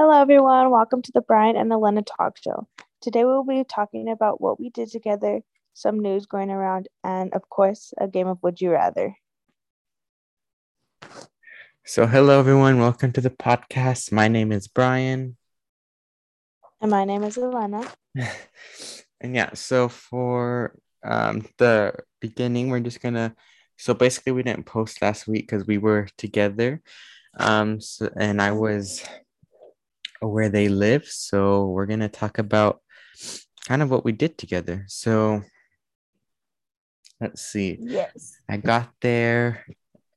Hello, everyone. Welcome to the Brian and Alena Talk Show. Today, we'll be talking about what we did together, some news going around, and of course, a game of Would You Rather. So, hello, everyone. Welcome to the podcast. My name is Brian. And my name is Alena. and yeah, so for um, the beginning, we're just gonna. So basically, we didn't post last week because we were together. Um, so, and I was where they live. So we're gonna talk about kind of what we did together. So let's see. Yes. I got there,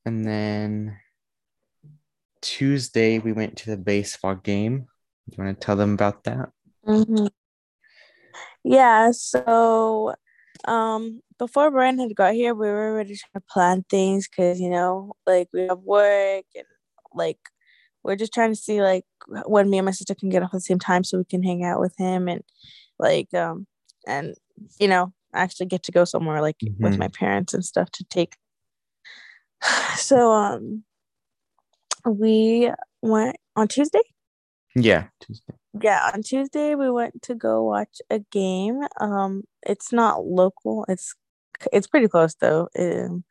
and then Tuesday we went to the baseball game. Do you want to tell them about that? Mm-hmm. Yeah. So, um, before Brian had got here, we were already trying to plan things because you know, like we have work and like we're just trying to see like when me and my sister can get off at the same time so we can hang out with him and like um and you know actually get to go somewhere like mm-hmm. with my parents and stuff to take. So um we went on tuesday? Yeah tuesday. Yeah on tuesday we went to go watch a game. Um it's not local. It's it's pretty close though. Um,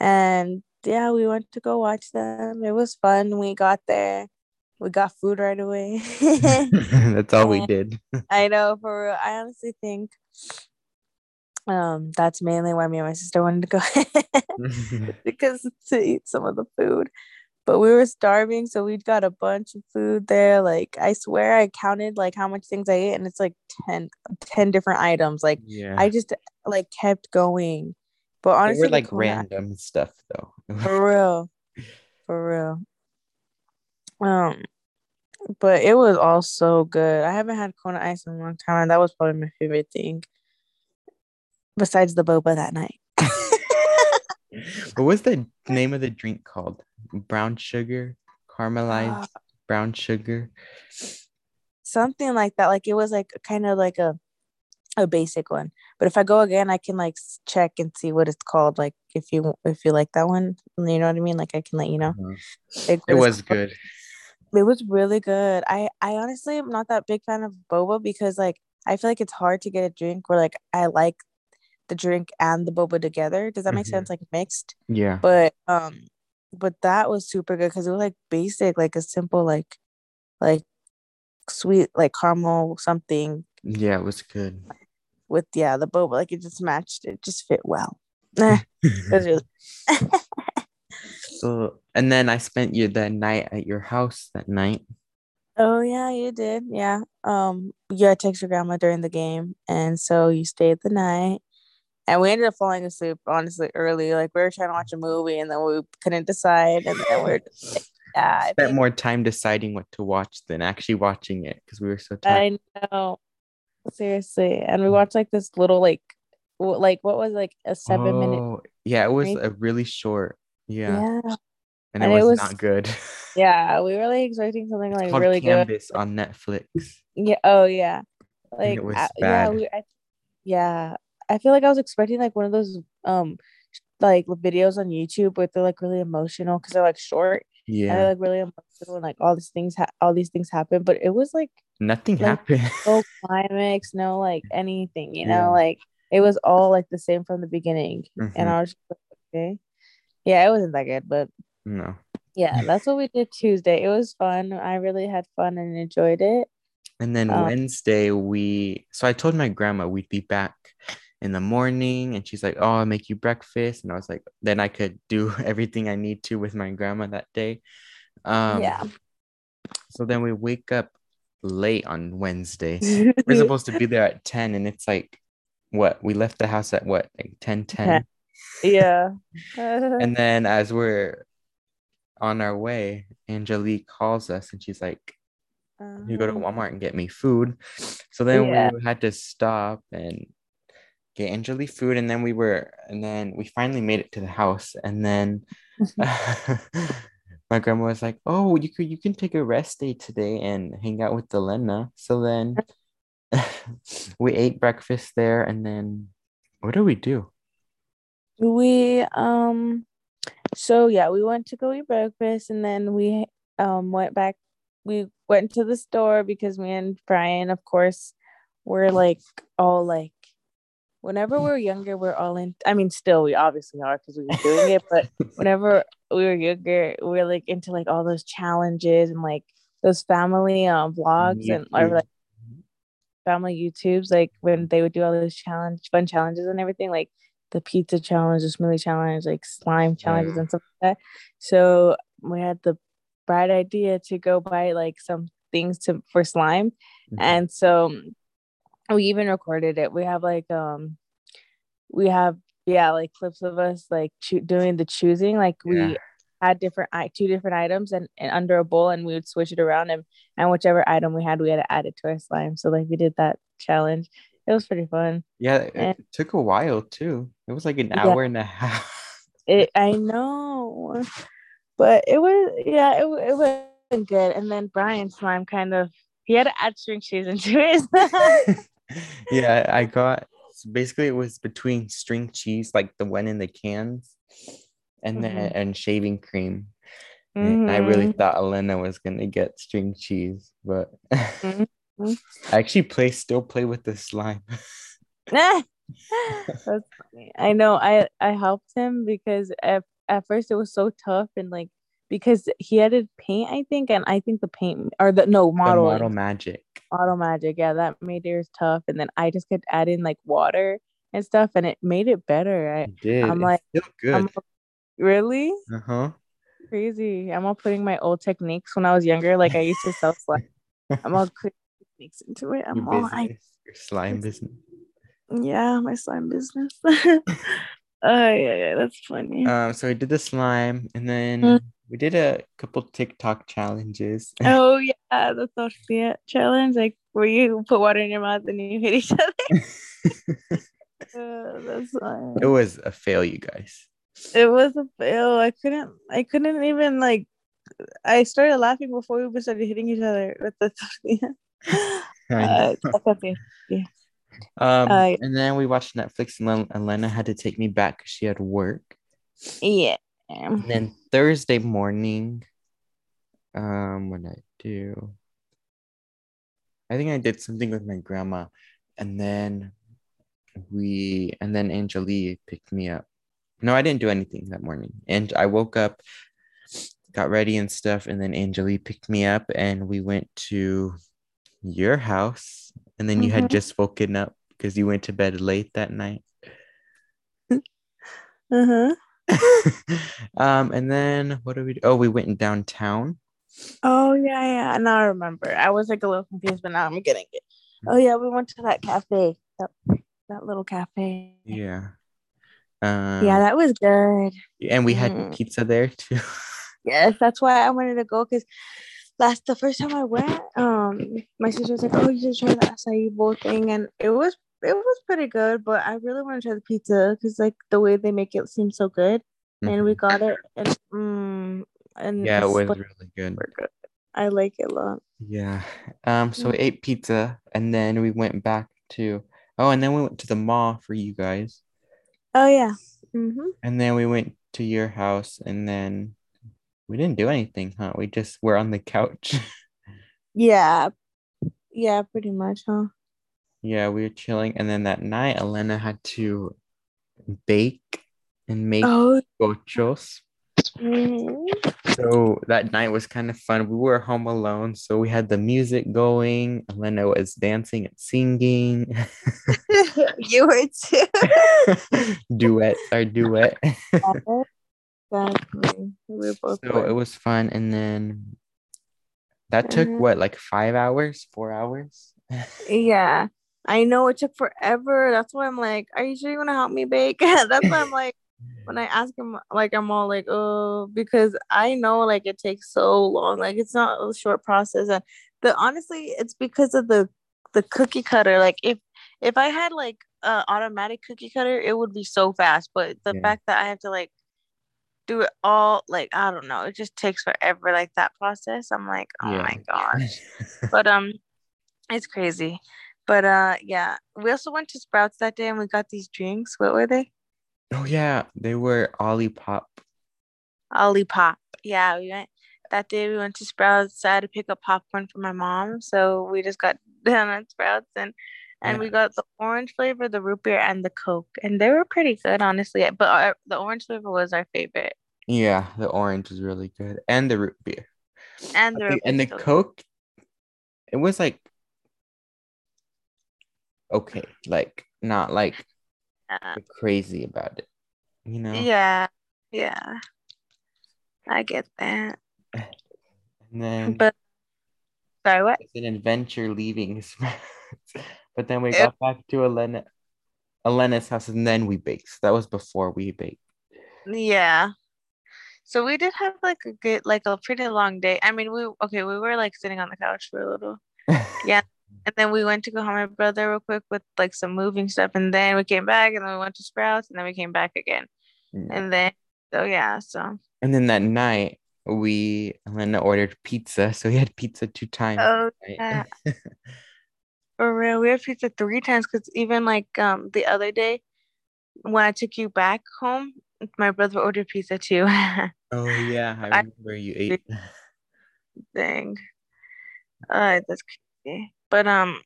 and yeah, we went to go watch them. It was fun. We got there. We got food right away. that's all we did. I know for real. I honestly think um that's mainly why me and my sister wanted to go because to eat some of the food. But we were starving, so we got a bunch of food there. Like I swear I counted like how much things I ate and it's like 10, 10 different items. Like yeah. I just like kept going. But honestly, they were like random stuff though. For real. For real. Um, but it was all so good. I haven't had Kona ice in a long time, and that was probably my favorite thing. Besides the boba that night. what was the name of the drink called? Brown sugar, caramelized uh, brown sugar, something like that. Like it was like kind of like a a basic one. But if I go again, I can like check and see what it's called. Like if you if you like that one, you know what I mean. Like I can let you know. Mm-hmm. it was good. It was really good. I I honestly am not that big fan of boba because like I feel like it's hard to get a drink where like I like the drink and the boba together. Does that mm-hmm. make sense? Like mixed. Yeah. But um, but that was super good because it was like basic, like a simple like like sweet like caramel something. Yeah, it was good with yeah the boba like it just matched it just fit well. So and then i spent you the night at your house that night? Oh yeah you did yeah. Um you had text your grandma during the game and so you stayed the night and we ended up falling asleep honestly early like we were trying to watch a movie and then we couldn't decide and then we are yeah spent more time deciding what to watch than actually watching it because we were so tired. i know Seriously. And we mm. watched like this little like like what was like a seven oh, minute yeah, it was a really short. Yeah. Yeah. And, and it, was it, was not good. Yeah, we were like expecting something like really Canvas good on Netflix. Yeah. Oh yeah. Like I, yeah, we, I, yeah. I feel like I was expecting like one of those um like videos on YouTube where they're like really emotional because they're like short. Yeah. And like really emotional and like all these things ha- all these things happen, but it was like nothing like, happened. no climax, no like anything, you know, like it was all like the same from the beginning. Mm-hmm. And I was like, okay. Yeah, it wasn't that good, but no. Yeah, that's what we did Tuesday. It was fun. I really had fun and enjoyed it. And then um, Wednesday, we so I told my grandma we'd be back in the morning, and she's like, "Oh, I'll make you breakfast," and I was like, "Then I could do everything I need to with my grandma that day." Um, yeah. So then we wake up late on Wednesday. We're supposed to be there at 10 and it's like what? We left the house at what? Like 10 10. Yeah. and then as we're on our way, Angelique calls us and she's like, you go to uh-huh. Walmart and get me food. So then yeah. we had to stop and get Angelique food. And then we were, and then we finally made it to the house. And then my grandma was like, "Oh, you could you can take a rest day today and hang out with Delena." So then we ate breakfast there, and then what do we do? We um, so yeah, we went to go eat breakfast, and then we um went back we went to the store because me and Brian, of course, were like all like whenever we were younger, we're all in. I mean, still we obviously are because we were doing it, but whenever we were younger, we were like into like all those challenges and like those family um vlogs YouTube. and or like family YouTubes, like when they would do all those challenge fun challenges and everything, like the pizza challenge, the smoothie challenge, like slime challenges and stuff like that. So we had the bright idea to go buy like some things to for slime. Mm-hmm. And so we even recorded it. We have like um we have yeah, like clips of us like cho- doing the choosing. Like yeah. we had different two different items and, and under a bowl and we would switch it around and and whichever item we had we had to add it to our slime. So like we did that challenge. It was pretty fun. Yeah it, and, took a while too. It was like an hour and a half. It i know. But it was yeah it, it was good. And then brian's slime kind of he had to add string cheese into it yeah i got basically it was between string cheese like the one in the cans and mm-hmm. then and shaving cream. Mm-hmm. I really mm-hmm. thought Alena was gonna get string cheese, but mm-hmm. I actually play still play with the slime. That's funny. I know. I I helped him because at, at first it was so tough and like because he added paint, I think, and I think the paint or the no model the model magic. Model magic, yeah, that made yours tough. And then I just kept adding like water and stuff, and it made it better. I, it did. I'm like, good. I'm Really? Uh huh. Crazy. I'm all putting my old techniques when I was younger. Like I used to sell slime. I'm all putting techniques into it. I'm Your all I, Your slime business. Yeah, my slime business. Oh uh, yeah, yeah, that's funny. Um, so we did the slime, and then mm. We did a couple TikTok challenges. Oh yeah, the tortilla challenge, like where you put water in your mouth and you hit each other. uh, that's. It was a fail, you guys. It was a fail. I couldn't. I couldn't even like. I started laughing before we started hitting each other with the tortilla. uh, yeah. Um, uh, and then we watched Netflix, and Alena had to take me back because she had work. Yeah. And then Thursday morning, um, what did I do? I think I did something with my grandma, and then we, and then Angelie picked me up. No, I didn't do anything that morning. And I woke up, got ready and stuff, and then Angelie picked me up and we went to your house. And then you mm-hmm. had just woken up because you went to bed late that night. uh-huh. um, and then what did we do? Oh, we went in downtown. Oh yeah, yeah. Now I remember. I was like a little confused, but now I'm getting it. Oh yeah, we went to that cafe. That, that little cafe. Yeah. Um, yeah, that was good. And we had mm. pizza there too. yes, that's why I wanted to go because last the first time I went, um, my sister was like, "Oh, you should try the acai bowl thing," and it was it was pretty good. But I really want to try the pizza because like the way they make it seems so good, mm-hmm. and we mm-hmm. got it, and mm, and yeah, it was really good. good. I like it a lot. Yeah. Um. So we ate pizza, and then we went back to oh, and then we went to the mall for you guys. Oh yeah. Mm-hmm. And then we went to your house, and then we didn't do anything, huh? We just were on the couch. yeah. Yeah, pretty much, huh? Yeah, we were chilling, and then that night, Alena had to bake and make oh. Mm-hmm. So that night was kind of fun. We were home alone, so we had the music going. Alena was dancing and singing. you were too. duet, our duet. exactly. We were both. So it was fun, and then that took mm-hmm. what, like five hours, four hours? yeah. I know it took forever. That's why I'm like, are you sure you want to help me bake? That's why I'm like, when I ask him, like I'm all like, oh, because I know like it takes so long. Like it's not a short process, and the honestly, it's because of the the cookie cutter. Like if if I had like a automatic cookie cutter, it would be so fast. But the yeah. fact that I have to like do it all, like I don't know, it just takes forever. Like that process, I'm like, oh yeah. my gosh. but um, it's crazy. But uh, yeah, we also went to Sprouts that day and we got these drinks. What were they? Oh yeah, they were Olipop. Olipop. Yeah, we went. that day we went to Sprouts. I had to pick up popcorn for my mom, so we just got down at Sprouts and and we got the orange flavor, the root beer, and the Coke, and they were pretty good, honestly. But our, the orange flavor was our favorite. Yeah, the orange was really good, and the root beer, and the and the Coke. It was like okay, like not like yeah. crazy about it, you know? Yeah, yeah, I get that. And then, but sorry, what? It's an adventure leaving, but then we got back to Alena, Alena's house, and then we baked. So that was before we baked. Yeah. So we did have like a good, like a pretty long day. I mean, we okay, we were like sitting on the couch for a little. yeah, and then we went to go home my brother real quick with like some moving stuff, and then we came back, and then we went to Sprouts, and then we came back again, mm. and then so yeah, so. And then that night we Alena ordered pizza, so we had pizza two times. Oh right? yeah. For real, we had pizza three times because even like um the other day when I took you back home, my brother ordered pizza too. oh yeah, I remember I, you ate. Dang. Uh, that's crazy. But um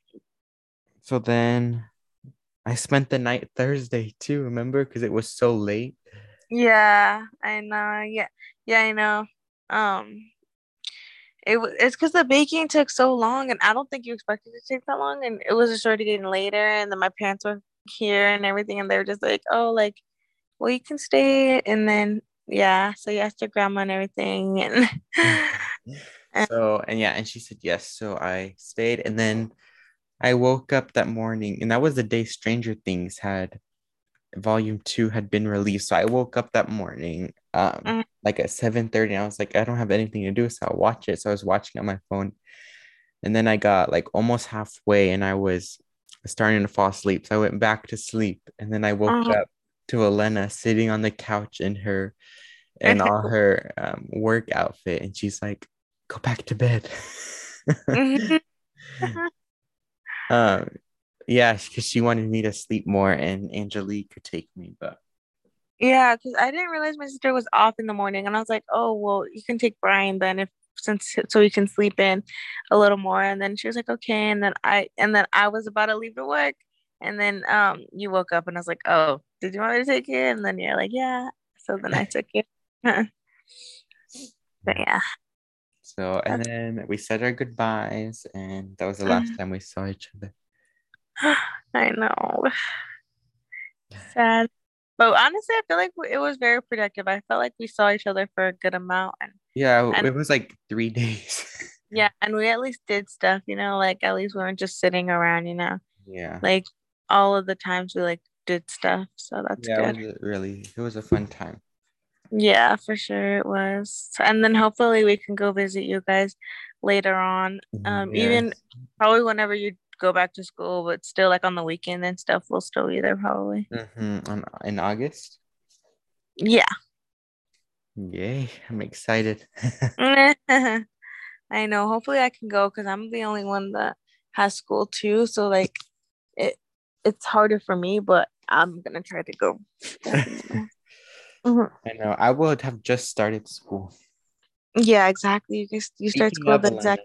so then I spent the night Thursday too, remember? Because it was so late. Yeah, I know. Yeah, yeah, I know. Um, it was it's because the baking took so long, and I don't think you expected it to take that long. And it was just already getting later, and then my parents were here and everything, and they were just like, "Oh, like, well, you can stay." And then yeah, so you asked your grandma and everything, and so and yeah, and she said yes. So I stayed, and then I woke up that morning, and that was the day Stranger Things had volume two had been released. So I woke up that morning, um, mm. like at 7 30. I was like, I don't have anything to do, so I'll watch it. So I was watching on my phone. And then I got like almost halfway and I was starting to fall asleep. So I went back to sleep. And then I woke uh-huh. up to Alena sitting on the couch in her and all her um, work outfit. And she's like, go back to bed. um, yeah, because she wanted me to sleep more and Angelique could take me, but yeah, because I didn't realize my sister was off in the morning, and I was like, oh well, you can take Brian then if since so he can sleep in a little more. And then she was like, okay, and then I and then I was about to leave to work, and then um you woke up and I was like, oh, did you want me to take it? And then you're like, yeah. So then I took it. but yeah. So and then we said our goodbyes, and that was the last mm. time we saw each other. I know. Sad. But honestly, I feel like it was very productive. I felt like we saw each other for a good amount. And yeah, and, it was like three days. yeah, and we at least did stuff, you know, like at least we weren't just sitting around, you know. Yeah. Like all of the times we like did stuff. So that's yeah, good. It really it was a fun time. Yeah, for sure it was. And then hopefully we can go visit you guys later on. Mm-hmm, um, yes. even probably whenever you go back to school, but still like on the weekend and stuff, we'll still be there probably. Mm-hmm. in August? Yeah. Yay, I'm excited. I know. Hopefully I can go because I'm the only one that has school too. So like it it's harder for me, but I'm gonna try to go. mm-hmm. I know. I would have just started school. Yeah, exactly. You you start school the exact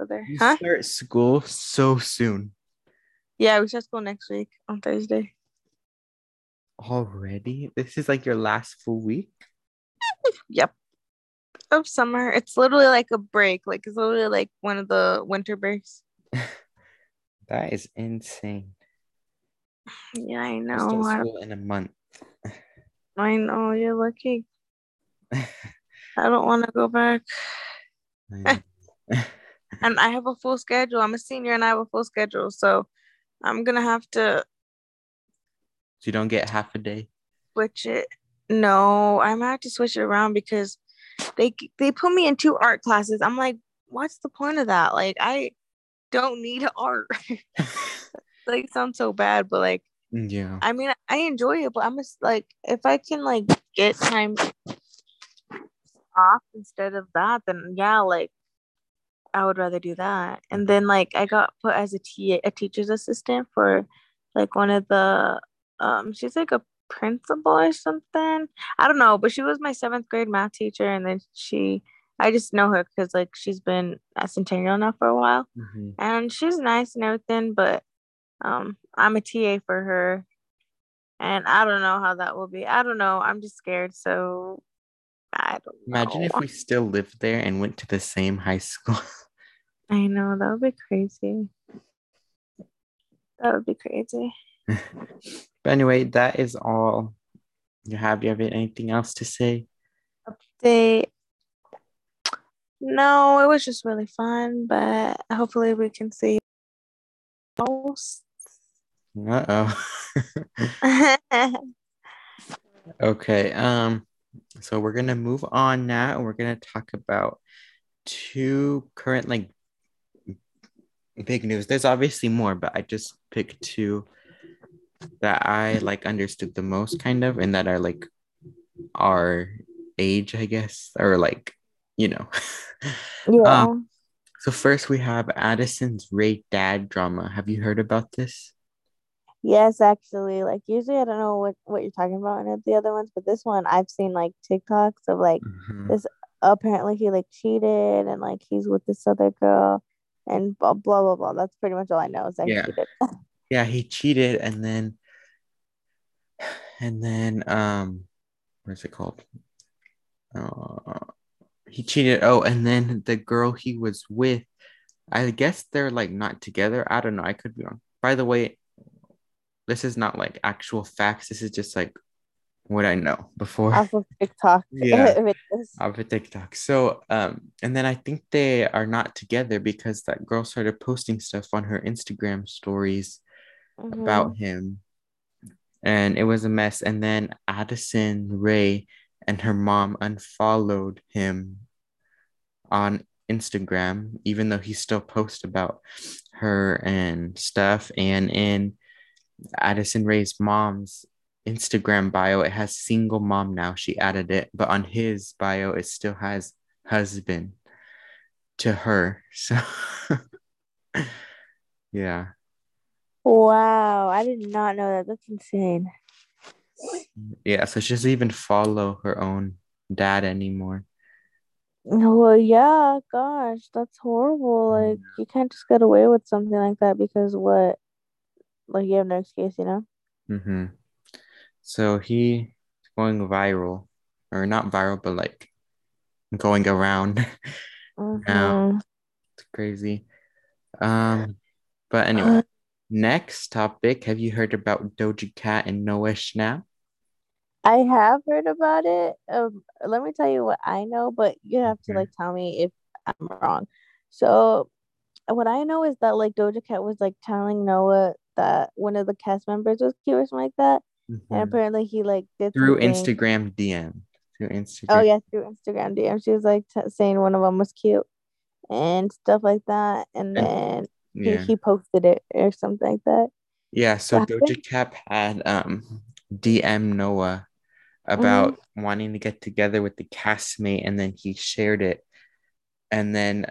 other. You huh? start school so soon. Yeah, we start school next week on Thursday. Already? This is like your last full week? yep. Of summer. It's literally like a break. Like it's literally like one of the winter breaks. that is insane. Yeah, I know. school in a month. I know, you're lucky. I don't want to go back and I have a full schedule. I'm a senior and I have a full schedule, so I'm gonna have to. So you don't get half a day. Switch it. No, I'm gonna have to switch it around because they they put me in two art classes. I'm like, what's the point of that? Like, I don't need art. like, sounds so bad, but like, yeah. I mean, I enjoy it, but I'm just like, if I can like get time off instead of that, then yeah, like I would rather do that. And then like I got put as a TA, a teacher's assistant for like one of the um she's like a principal or something. I don't know, but she was my seventh grade math teacher and then she I just know her because like she's been at Centennial now for a while, Mm-hmm. and she's nice and everything. But um, I'm a TA for her, and I don't know how that will be. I don't know. I'm just scared. So I don't Imagine if we still lived there and went to the same high school. I know that would be crazy. That would be crazy. but anyway, that is all you have. You have anything else to say? Update. no, it was just really fun, but hopefully we can see most. Uh oh. okay. Um. So we're gonna move on now, and we're gonna talk about two current like big news. There's obviously more, but I just picked two that I like understood the most, kind of, and that are like our age, I guess, or like you know. yeah. Um, so first we have Addison's Rae dad drama. Have you heard about this? Yes, actually. Like usually I don't know what, what you're talking about in the other ones, but this one I've seen like TikToks of like Mhm. this apparently he like cheated and like he's with this other girl and blah blah blah blah. That's pretty much all I know is that Yeah. he cheated. Yeah, he cheated and then and then um what's it called? Uh, he cheated. Oh, and then the girl he was with, I guess they're like not together. I don't know. I could be wrong. By the way, this is not like actual facts. This is just like what I know before. Off of TikTok. Yeah. videos. of TikTok. So, um, and then I think they are not together because that girl started posting stuff on her Instagram stories Mhm. about him, and it was a mess. And then Addison Rae and her mom unfollowed him on Instagram, even though he still posts about her and stuff. And in Addison Rae's mom's Instagram bio, it has single mom now. She added it, but on his bio, it still has husband to her. So, yeah. Wow, I did not know that. That's insane. Yeah. So she doesn't even follow her own dad anymore. Well, yeah, gosh, that's horrible. Mm. Like you can't just get away with something like that because what? Like you have no excuse, you know? Mm-hmm. So he going viral, or not viral, but like going around. Mhm. It's crazy. Um, but anyway, next topic. Have you heard about Doja Cat and Noah Schnapp? I have heard about it. Um, let me tell you what I know, but you have to like tell me if I'm wrong. So, what I know is that like Doja Cat was like telling Noah that one of the cast members was cute or something like that, and Mhm. apparently he like did Through something- Instagram DM. Through Instagram. Oh yeah, through Instagram DM. She was like t- saying one of them was cute and stuff like that, and And- then Yeah. he, he posted it or something like that. Yeah, so What Doja Cat had um DM Noah about Mm-hmm. wanting to get together with the castmate, and then he shared it, and then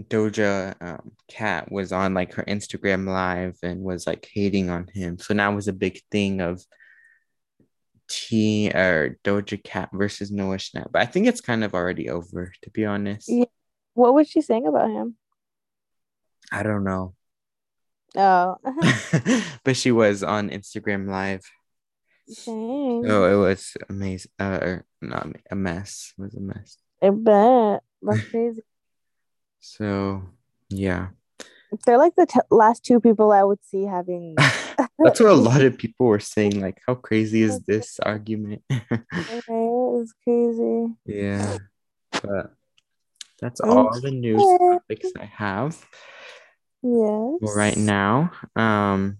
Doja um, Cat was on like her Instagram live and was like hating on him. So now it was a big thing of T or Doja Cat versus Noah Schnapp. But I think it's kind of already over, to be honest. Yeah. What was she saying about him? I don't know, Oh, but she was on Instagram live. dang. Oh, it was amazing. Uh, not a mess. It was a mess. I bet. That's crazy. So yeah, They're like the t- last two people I would see having. that's what a lot of people were saying. Like, how crazy is this argument? It was crazy. yeah, but that's all the news topics I have Yes. for right now. Um.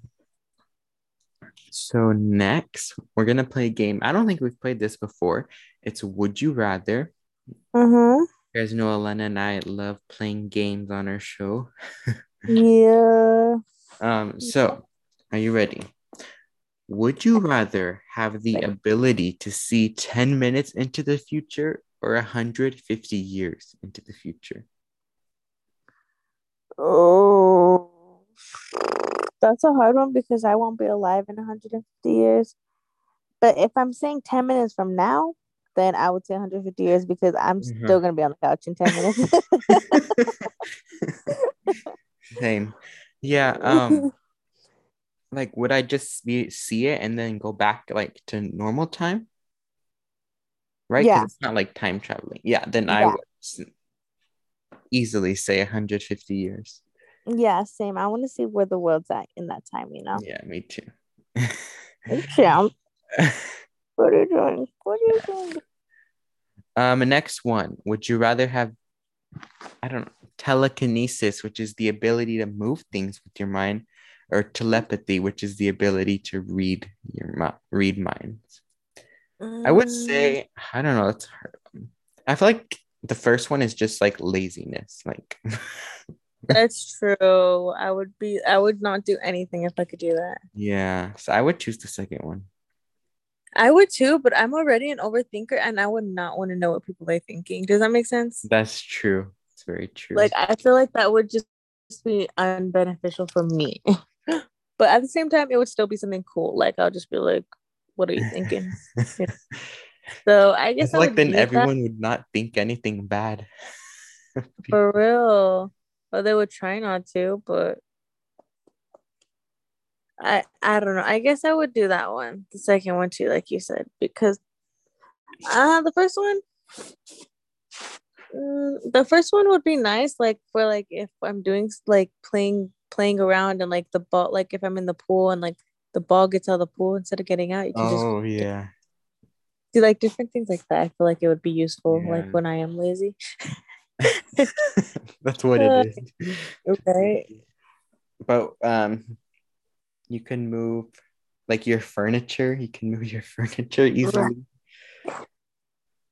So next, we're gonna play a game. I don't think we've played this before. It's Would You Rather. Uh huh. You guys know Alena and I love playing games on our show. Yeah. Um, so are you ready? Would you rather have the ability to see 10 minutes into the future or 150 years into the future? Oh. That's a hard one because I won't be alive in 150 years. But if I'm saying 10 minutes from now, then I would say 150 years because I'm Mhm. still gonna be on the couch in 10 minutes. Same. Yeah. Um. Like, would I just be see it and then go back like to normal time? Right? Yeah. it's not like time traveling. Yeah. Then I would easily say 150 years. yeah, same. I want to see where the world's at in that time. You know. Yeah. Me too. Hey, What are you doing? What are you doing? um. Next one. Would you rather have? I don't know. Telekinesis, which is the ability to move things with your mind, or telepathy, which is the ability to read your read minds. I would Mm, say, I don't know, it's hard. I feel like the first one is just like laziness. Like, that's true. I would be. I would not do anything if I could do that. yeah, so I would choose the second one. I would too, but I'm already an overthinker, and I would not want to know what people are thinking. Does that make sense? That's true. It's very true. Like I feel like that would just be unbeneficial for me. but at the same time, it would still be something cool. Like I'll just be like, "What are you thinking?" so I guess I like then use that everyone would not think anything bad. for real. Well, they would try not to, but I I don't know. I guess I would do that one, the second one too, like you said, because uh the first one. Mm, the first one would be nice, like for like if I'm doing like playing playing around and like the ball, like if I'm in the pool and like the ball gets out of the pool instead of getting out, you can just Oh, yeah. do like different things like that. I feel like it would be useful, Yeah. like when I am lazy. That's what Uh, it is. right. But um, you can move like your furniture. You can move your furniture easily.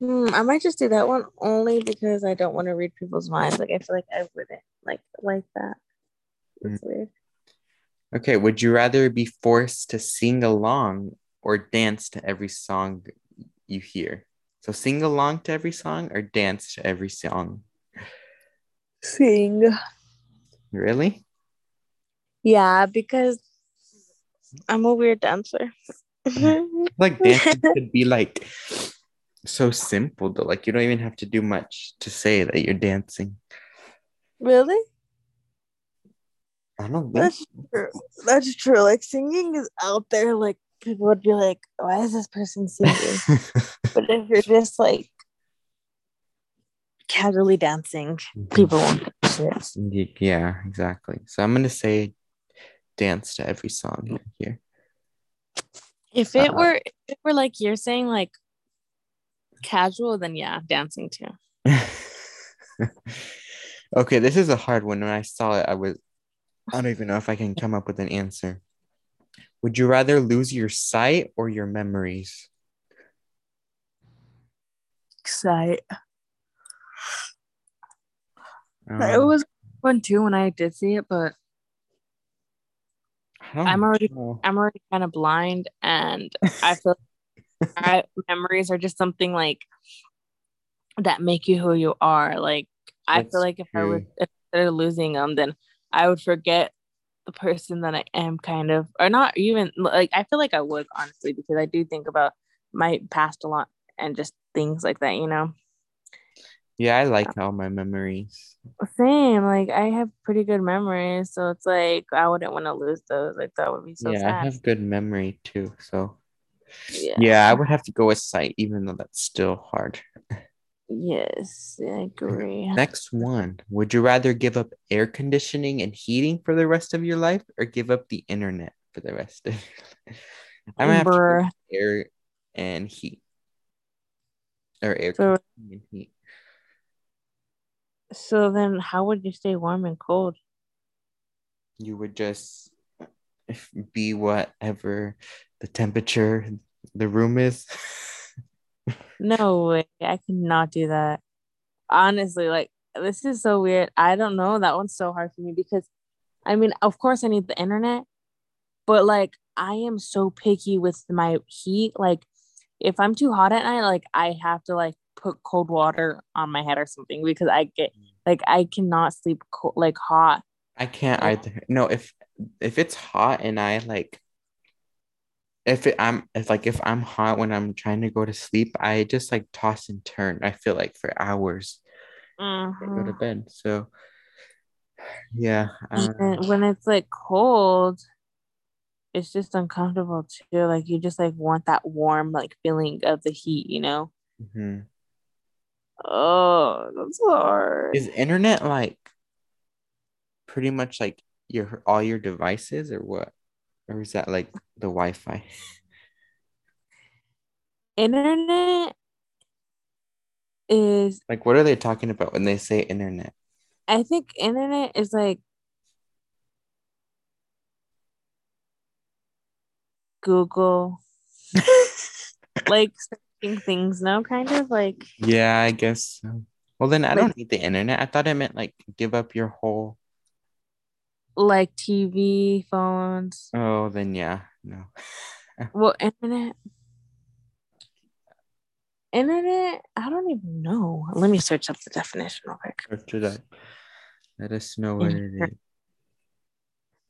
Hmm, I might just do that one only because I don't want to read people's minds. Like I feel like I wouldn't like like that. It's weird. Okay, would you rather be forced to sing along or dance to every song you hear? So sing along to every song or dance to every song? Sing. Really? Yeah, because I'm a weird dancer. Mm. Like dancing could be like so simple though. Like you don't even have to do much to say that you're dancing. really? I don't think That's true. That's true. Like singing is out there. Like people would be like, "Why is this person singing?" but if you're just like casually dancing, mm-hmm. people won't give a shit. Ye- Yeah, exactly. So I'm gonna say dance to every song here. If it Uh, were, if it were like you're saying, like casual, then yeah, dancing too. okay, this is a hard one. When I saw it, I was I don't even know if I can come up with an answer. Would you rather lose your sight or your memories? Excite. Um, it was fun too when I did see it, but I don't Oh, I'm already- know. I'm already kind of blind, and I feel I, memories are just something like that make you who you are. Like I That's feel like if I was true. if they're losing them, then I would forget the person that I am, kind of, or not even like I feel like I would honestly because I do think about my past a lot and just things like that. You know, Yeah, I like all my memories. same. Like I have pretty good memories, so it's like I wouldn't want to lose those. Like that would be so sad. yeah, I have good memory too. So yeah. yeah, I would have to go with sight, even though that's still hard. Yes, I agree. Next one. Would you rather give up air conditioning and heating for the rest of your life or give up the internet for the rest of your life? I'm gonna have to go Bruh. with air and heat. Or air So- conditioning and heat. So then, how would you stay warm and cold? You would just be whatever the temperature the room is. No way, I cannot do that. Honestly, like this is so weird. I don't know. That one's so hard for me because, I mean, of course I need the internet, but like I am so picky with my heat. Like, if I'm too hot at night, like I have to like put cold water on my head or something because I get like I cannot sleep cold, like hot. I can't either. No, if if it's hot and I like if it, I'm if like if I'm hot when I'm trying to go to sleep, I just like toss and turn. I feel like for hours. I go to bed. So yeah. Um, when it's like cold, it's just uncomfortable too. Like you just like want that warm like feeling of the heat, you know? mhm. Oh, that's hard. Is internet like pretty much like your all your devices or what? Or is that like the Wi-Fi? Internet is Like what are they talking about when they say internet? I think internet is like Google, like things now, kind of like Yeah, I guess so. Well, then I like don't need the internet. I thought it meant like give up your whole. like TV, phones. Oh, then yeah, no. Well, internet, internet. I don't even know. Let me search up the definition real quick. Or should I let us know what it is?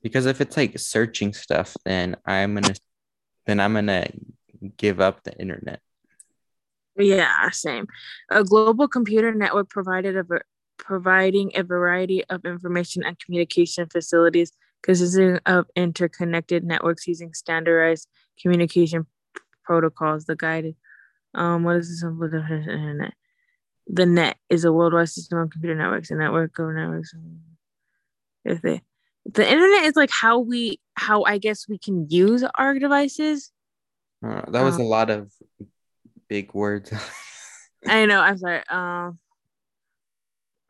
Because if it's like searching stuff, then I'm gonna then I'm gonna give up the internet. Yeah, same. A global computer network provided a ver- providing a variety of information and communication facilities consisting of interconnected networks using standardized communication protocols. The guided um, what is the simple definition of internet? The net is a worldwide system of computer networks. A network of networks. If they, the internet is like how we, how I guess we can use our devices. Uh, that was Um, a lot of big words. I know. I'm sorry. Um,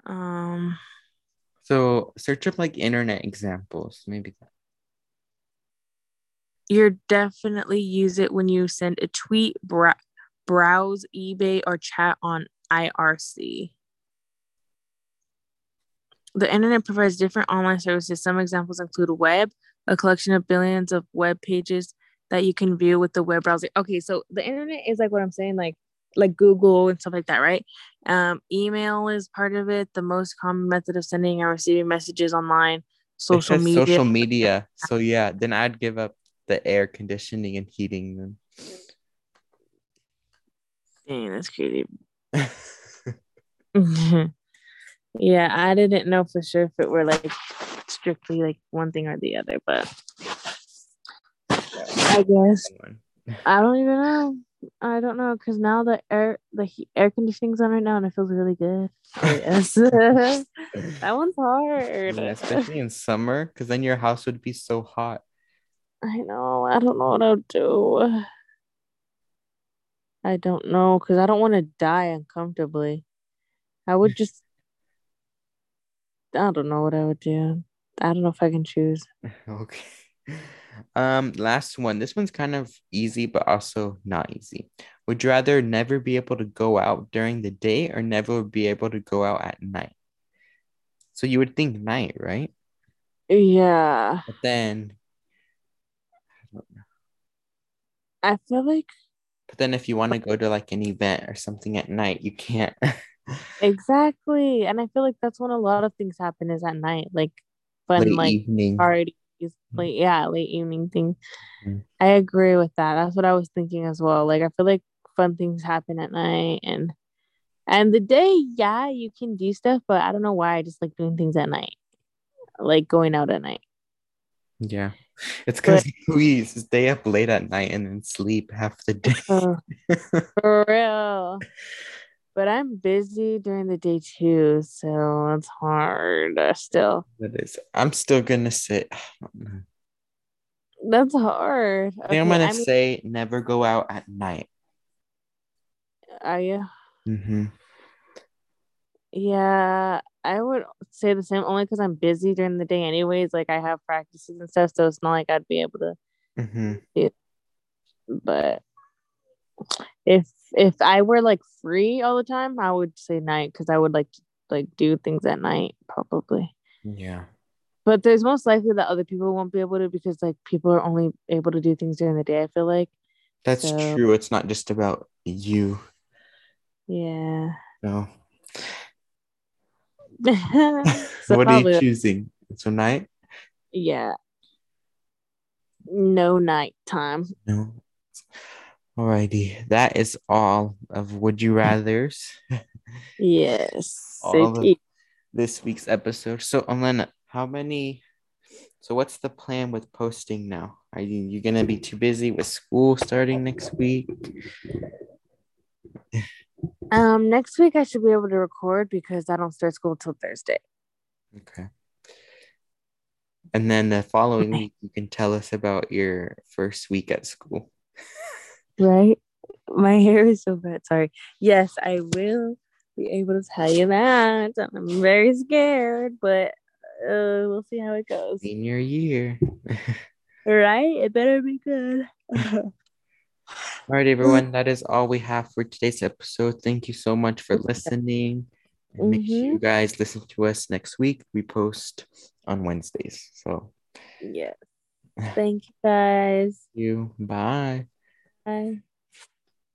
um, so search up like internet examples, maybe. that. you're definitely use it when you send a tweet, bra- browse eBay, or chat on IRC. The internet provides different online services. Some examples include web, a collection of billions of web pages that you can view with the web browser. Okay, so the internet is like what I'm saying, like like Google and stuff like that, right? Um, email is part of it. The most common method of sending and receiving messages online, social media. social media. So yeah, then I'd give up the air conditioning and heating them. Dang, that's crazy. yeah, I didn't know for sure if it were like strictly like one thing or the other, but I guess I don't even know. I don't know because now the air the he- air conditioning's on right now and it feels really good. Yes, that one's hard. Yeah, especially in summer, because then your house would be so hot. I know. I don't know what I'll do. I don't know because I don't want to die uncomfortably. I would just. I don't know what I would do. I don't know if I can choose. Okay. Um, last one. This one's kind of easy, but also not easy. Would you rather never be able to go out during the day or never be able to go out at night? So you would think night, right? Yeah, But then, I don't know. I feel like but then if you want to go to like an event or something at night, you can't. exactly, and I feel like that's when a lot of things happen is at night, like fun, Late like evening. parties, like yeah, late evening thing. Mhm. I agree with that. That's what I was thinking as well. Like I feel like fun things happen at night and and the day, yeah, you can do stuff, but I don't know why I just like doing things at night. Like going out at night. Yeah. It's because we stay up late at night and then sleep half the day. Oh, for real. But I'm busy during the day too, so it's hard uh, still. That is, I'm still gonna say, I don't know. That's hard. I think I'm gonna I mean, say never go out at night. are you? Mm-hmm. Yeah, I would say the same only because I'm busy during the day anyways. Like I have practices and stuff, so it's not like I'd be able to Mm-hmm. but if if I were like free all the time, I would say night because I would like to like do things at night probably. Yeah. But there's most likely that other people won't be able to because like people are only able to do things during the day. I feel like That's So- true. It's not just about you. yeah. No. so what are you choosing? So night? yeah. No nighttime. No. Alrighty. That is all of Would You Rathers. Yes. this week's episode. So, Alena, how many? So, what's the plan with posting now? Are you you gonna be too busy with school starting next week? Um, next week I should be able to record because I don't start school till Thursday. Okay. And then the following week, you can tell us about your first week at school. Right? My hair is so bad. Sorry. Yes, I will be able to tell you that. I'm very scared, but uh, we'll see how it goes. Senior year. Right? It better be good. All right, everyone. That is all we have for today's episode. Thank you so much for listening. And make sure you guys listen to us next week. We post on Wednesdays. So, yes. Thank you guys. you. Bye. Bye.